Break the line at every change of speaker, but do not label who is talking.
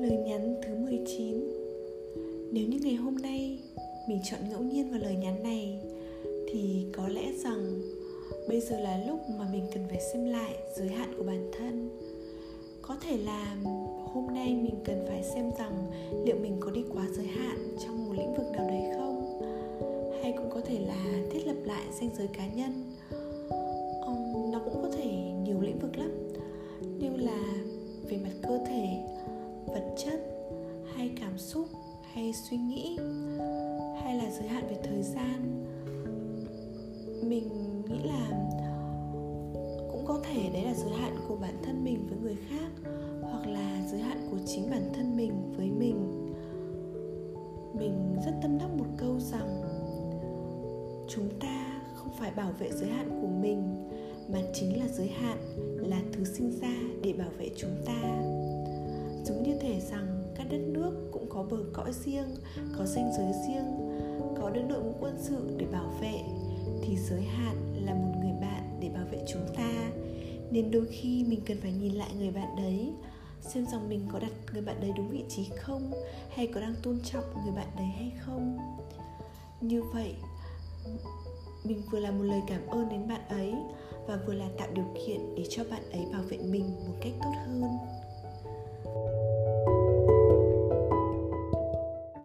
Lời nhắn thứ 19 nếu như ngày hôm nay mình chọn ngẫu nhiên vào lời nhắn này, thì có lẽ rằng bây giờ là lúc mà mình cần phải xem lại giới hạn của bản thân. Có thể là hôm nay mình cần phải xem rằng liệu mình có đi quá giới hạn trong một lĩnh vực nào đấy không? Hay cũng có thể là thiết lập lại danh giới cá nhân. Nó cũng có thể nhiều lĩnh vực lắm. Như là về mặt cơ thể vật chất, hay cảm xúc, hay suy nghĩ, hay là giới hạn về thời gian. Mình nghĩ là cũng có thể đấy là giới hạn của bản thân mình với người khác, hoặc là giới hạn của chính bản thân mình với mình. Mình rất tâm đắc một câu rằng, chúng ta không phải bảo vệ giới hạn của mình, mà chính là giới hạn là thứ sinh ra để bảo vệ chúng ta đất nước cũng có bờ cõi riêng, có danh giới riêng, có đơn đội ngũ quân sự để bảo vệ, thì giới hạn là một người bạn để bảo vệ chúng ta. Nên đôi khi mình cần phải nhìn lại người bạn đấy, xem rằng mình có đặt người bạn đấy đúng vị trí không, hay có đang tôn trọng người bạn đấy hay không. Như vậy, mình vừa là một lời cảm ơn đến bạn ấy và vừa là tạo điều kiện để cho bạn ấy bảo vệ mình một cách tốt hơn.